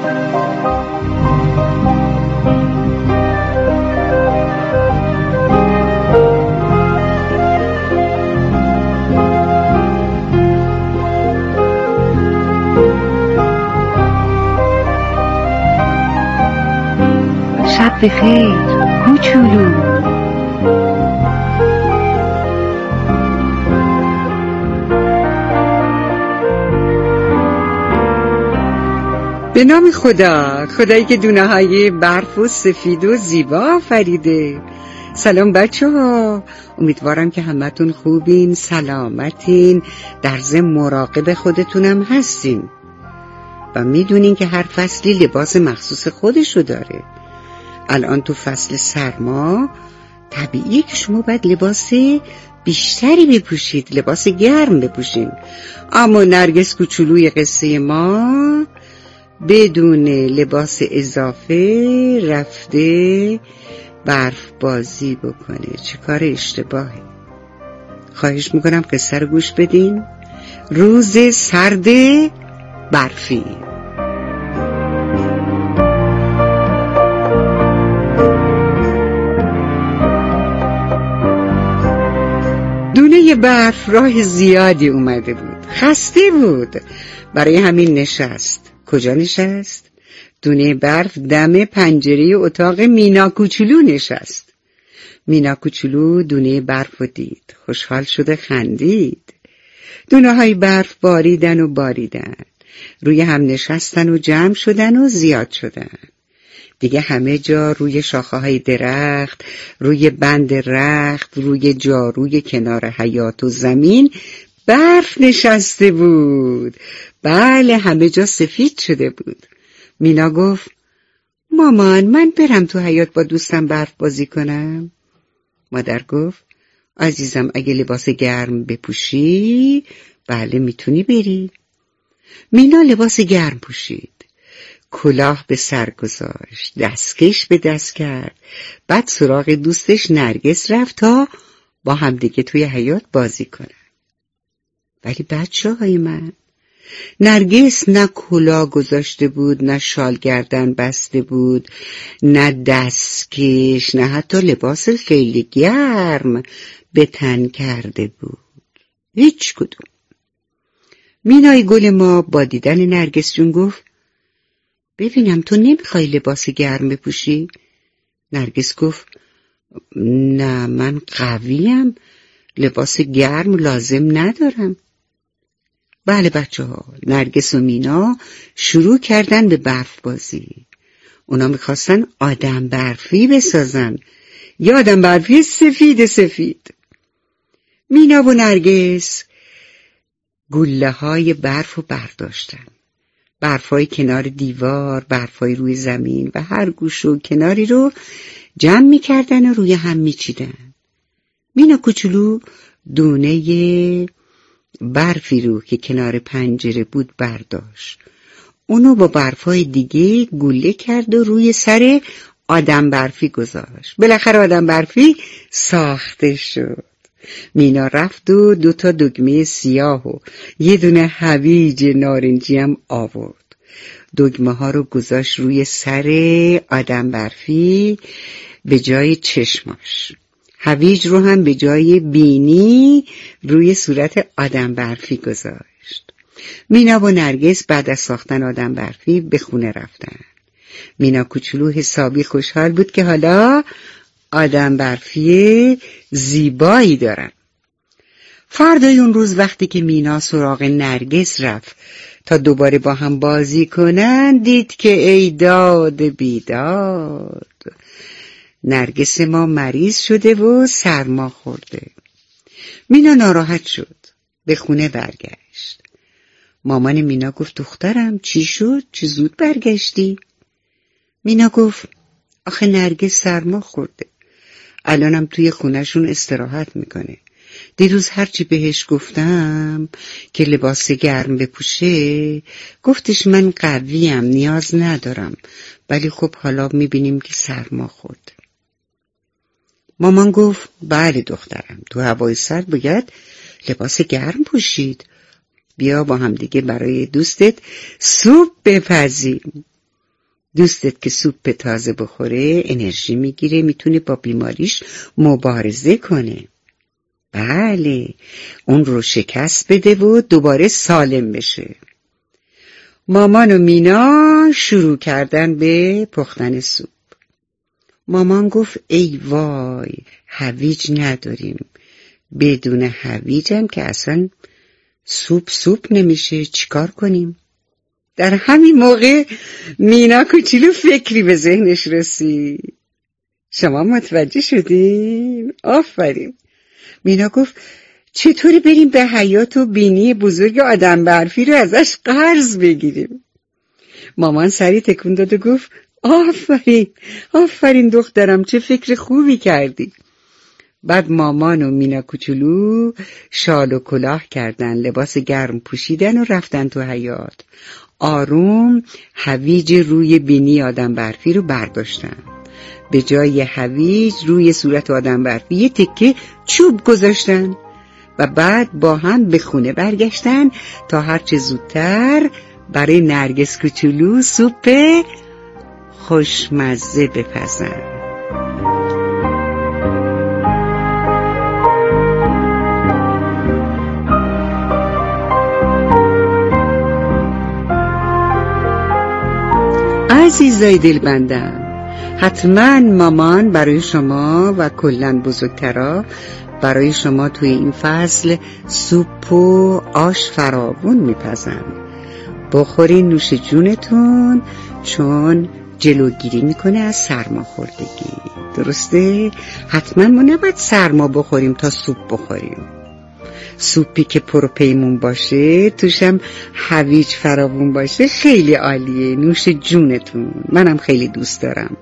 شب بخیر. کوچولو. به نام خدا. خدایی که دونه های برف و سفید و زیبا آفریده. سلام بچه ها امیدوارم که همتون خوبین سلامتین. در زم مراقب خودتونم هستین. و می‌دونین که هر فصلی لباس مخصوص خودشو داره. الان تو فصل سرما طبیعیه که شما باید لباس بیشتری بپوشید لباس گرم بپوشین. اما نرگس کوچولوی قصه ما بدون لباس اضافه رفته برف بازی بکنه. چه کار اشتباهی. خواهش می‌کنم قصه رو گوش بدین. روز سرد برفی. دونه برف راه زیادی اومده بود. خسته بود. برای همین نشست. کجا نشست؟ دونه برف دم پنجره اتاق مینا کوچولو نشست. مینا کوچولو دونه برف و دید. خوشحال شده خندید. دونه های برف باریدن و باریدن. روی هم نشستن و جمع شدن و زیاد شدن. دیگه همه جا روی شاخه های درخت روی بند رخت روی جاروی کنار حیات و زمین برف نشسته بود. بله همه جا سفید شده بود. مینا گفت مامان من برم تو حیات با دوستم برف بازی کنم. مادر گفت عزیزم اگه لباس گرم بپوشی بله می‌تونی بری. مینا لباس گرم پوشید. کلاه به سر گذاشت دستکش به دست کرد. بعد سراغ دوستش نرگس رفت تا با همدیگه توی حیات بازی کنن ولی بچه های من. نرگس نه کلا گذاشته بود نه شال گردن بسته بود نه دستکش نه حتی لباس خیلی گرم به تن کرده بود. هیچ کدوم. مینای گل ما با دیدن نرگس جون گفت ببینم تو نمی‌خوای لباس گرم بپوشی؟ نرگس گفت نه من قویم. لباس گرم لازم ندارم. بله بچه ها نرگس و مینا شروع کردن به برف بازی. اونا می‌خواستن آدم برفی بسازن. یا آدم برفی سفید سفید. مینا و نرگس گله های برف رو برداشتن. برفای کنار دیوار برفای روی زمین و هر گوش و کناری رو جمع می‌کردن و روی هم میچیدن. مینا کوچولو دونه برفی رو که کنار پنجره بود برداشت. اونو با برفای دیگه گوله کرد و روی سر آدم برفی گذاشت. بالاخره آدم برفی ساخته شد. مینا رفت و دوتا دگمه سیاه و یه دونه هویج نارنجی هم آورد. دگمه ها رو گذاشت روی سر آدم برفی به جای چشماش. هویج رو هم به جای بینی روی صورت آدم برفی گذاشت. مینا و نرگس بعد از ساختن آدم برفی به خونه رفتن. مینا کوچولو حسابی خوشحال بود که حالا آدم برفی زیبایی دارن. فردای اون روز وقتی که مینا سراغ نرگس رفت تا دوباره با هم بازی کنن دید که ای داد بیداد. نرگس ما مریض شده و سرما خورده. مینا ناراحت شد. به خونه برگشت. مامان مینا گفت دخترم چی شد؟ چه زود برگشتی؟ مینا گفت آخه نرگس سرما خورده. الانم توی خونشون استراحت می‌کنه. دیروز هرچی بهش گفتم که لباس گرم بپوشه گفتش من قویم نیاز ندارم. ولی خب حالا می‌بینیم که سرما خورده. مامان گفت بله دخترم. تو هوای سرد باید لباس گرم پوشید. بیا با هم دیگه برای دوستت سوپ بپزیم. دوستت که سوپ تازه بخوره انرژی می‌گیره می‌تونه با بیماریش مبارزه کنه. بله اون رو شکست بده و دوباره سالم بشه. مامان و مینا شروع کردن به پختن سوپ. مامان گفت ای وای هویج نداریم. بدون هویجم که اصلا سوپ سوپ نمیشه. چیکار کنیم؟ در همین موقع مینا کوچولو فکری به ذهنش رسید. شما متوجه شدین؟ آفرین. مینا گفت چطوری بریم به حیات و بینی بزرگ آدم برفی رو ازش قرض بگیریم؟ مامان سری تکون داد و گفت آفرین. آفرین دخترم چه فکر خوبی کردی. بعد مامان و مینا کوچولو شال و کلاه کردن لباس گرم پوشیدن و رفتن تو حیات آروم هویج روی بینی آدم برفی رو برداشتن. به جای هویج روی صورت آدم برفی یه تکه چوب گذاشتن و بعد با هم به خونه برگشتن تا هرچه زودتر برای نرگس کوچولو سوپ خوشمزه بپزن. عزیزای دلبندم حتما مامان برای شما و کلا بزرگترا برای شما توی این فصل سوپ و آش فراوون میپزن بخورین نوش جونتون چون جلوگیری می‌کنه از سرماخوردگی. درسته؟ حتما ما نباید سرما بخوریم تا سوپ بخوریم. سوپی که پروپیمون باشه توشم هویج فراوون باشه خیلی عالیه. نوش جونتون. منم خیلی دوست دارم.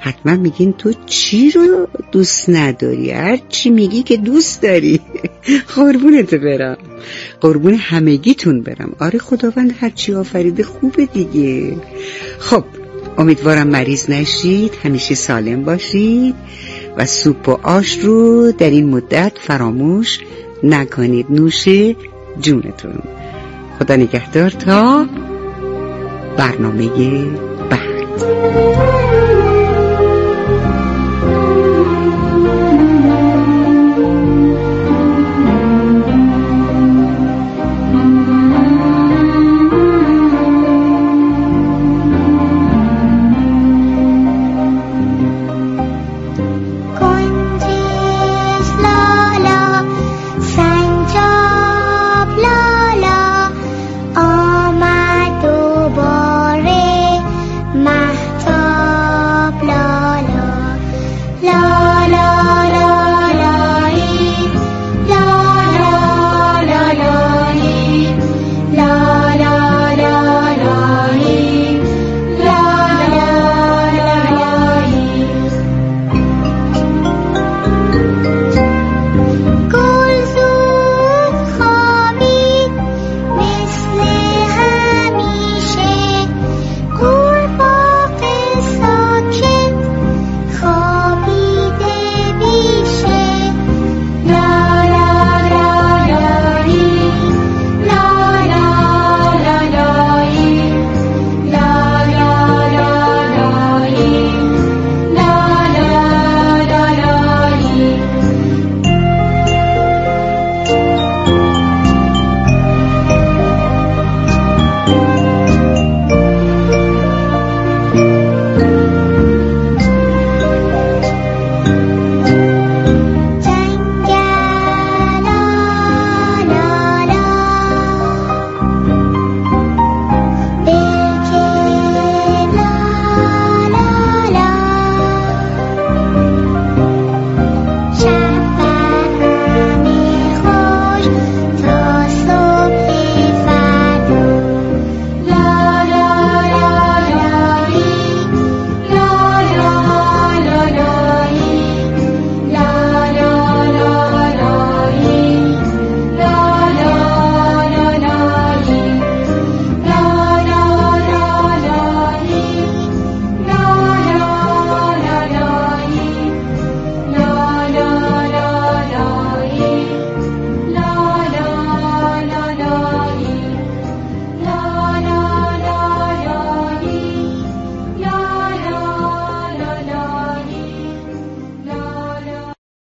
حتما میگین تو چی رو دوست نداری؟ هر چی میگی که دوست داری. قربونت برم. قربون همگیتون برم. آره خداوند هر چی آفریده خوبه دیگه. خب امیدوارم مریض نشید. همیشه سالم باشید و سوپ و آش رو در این مدت فراموش نکنید. نوش جونتون. خدا نگهدار تا برنامه بعد.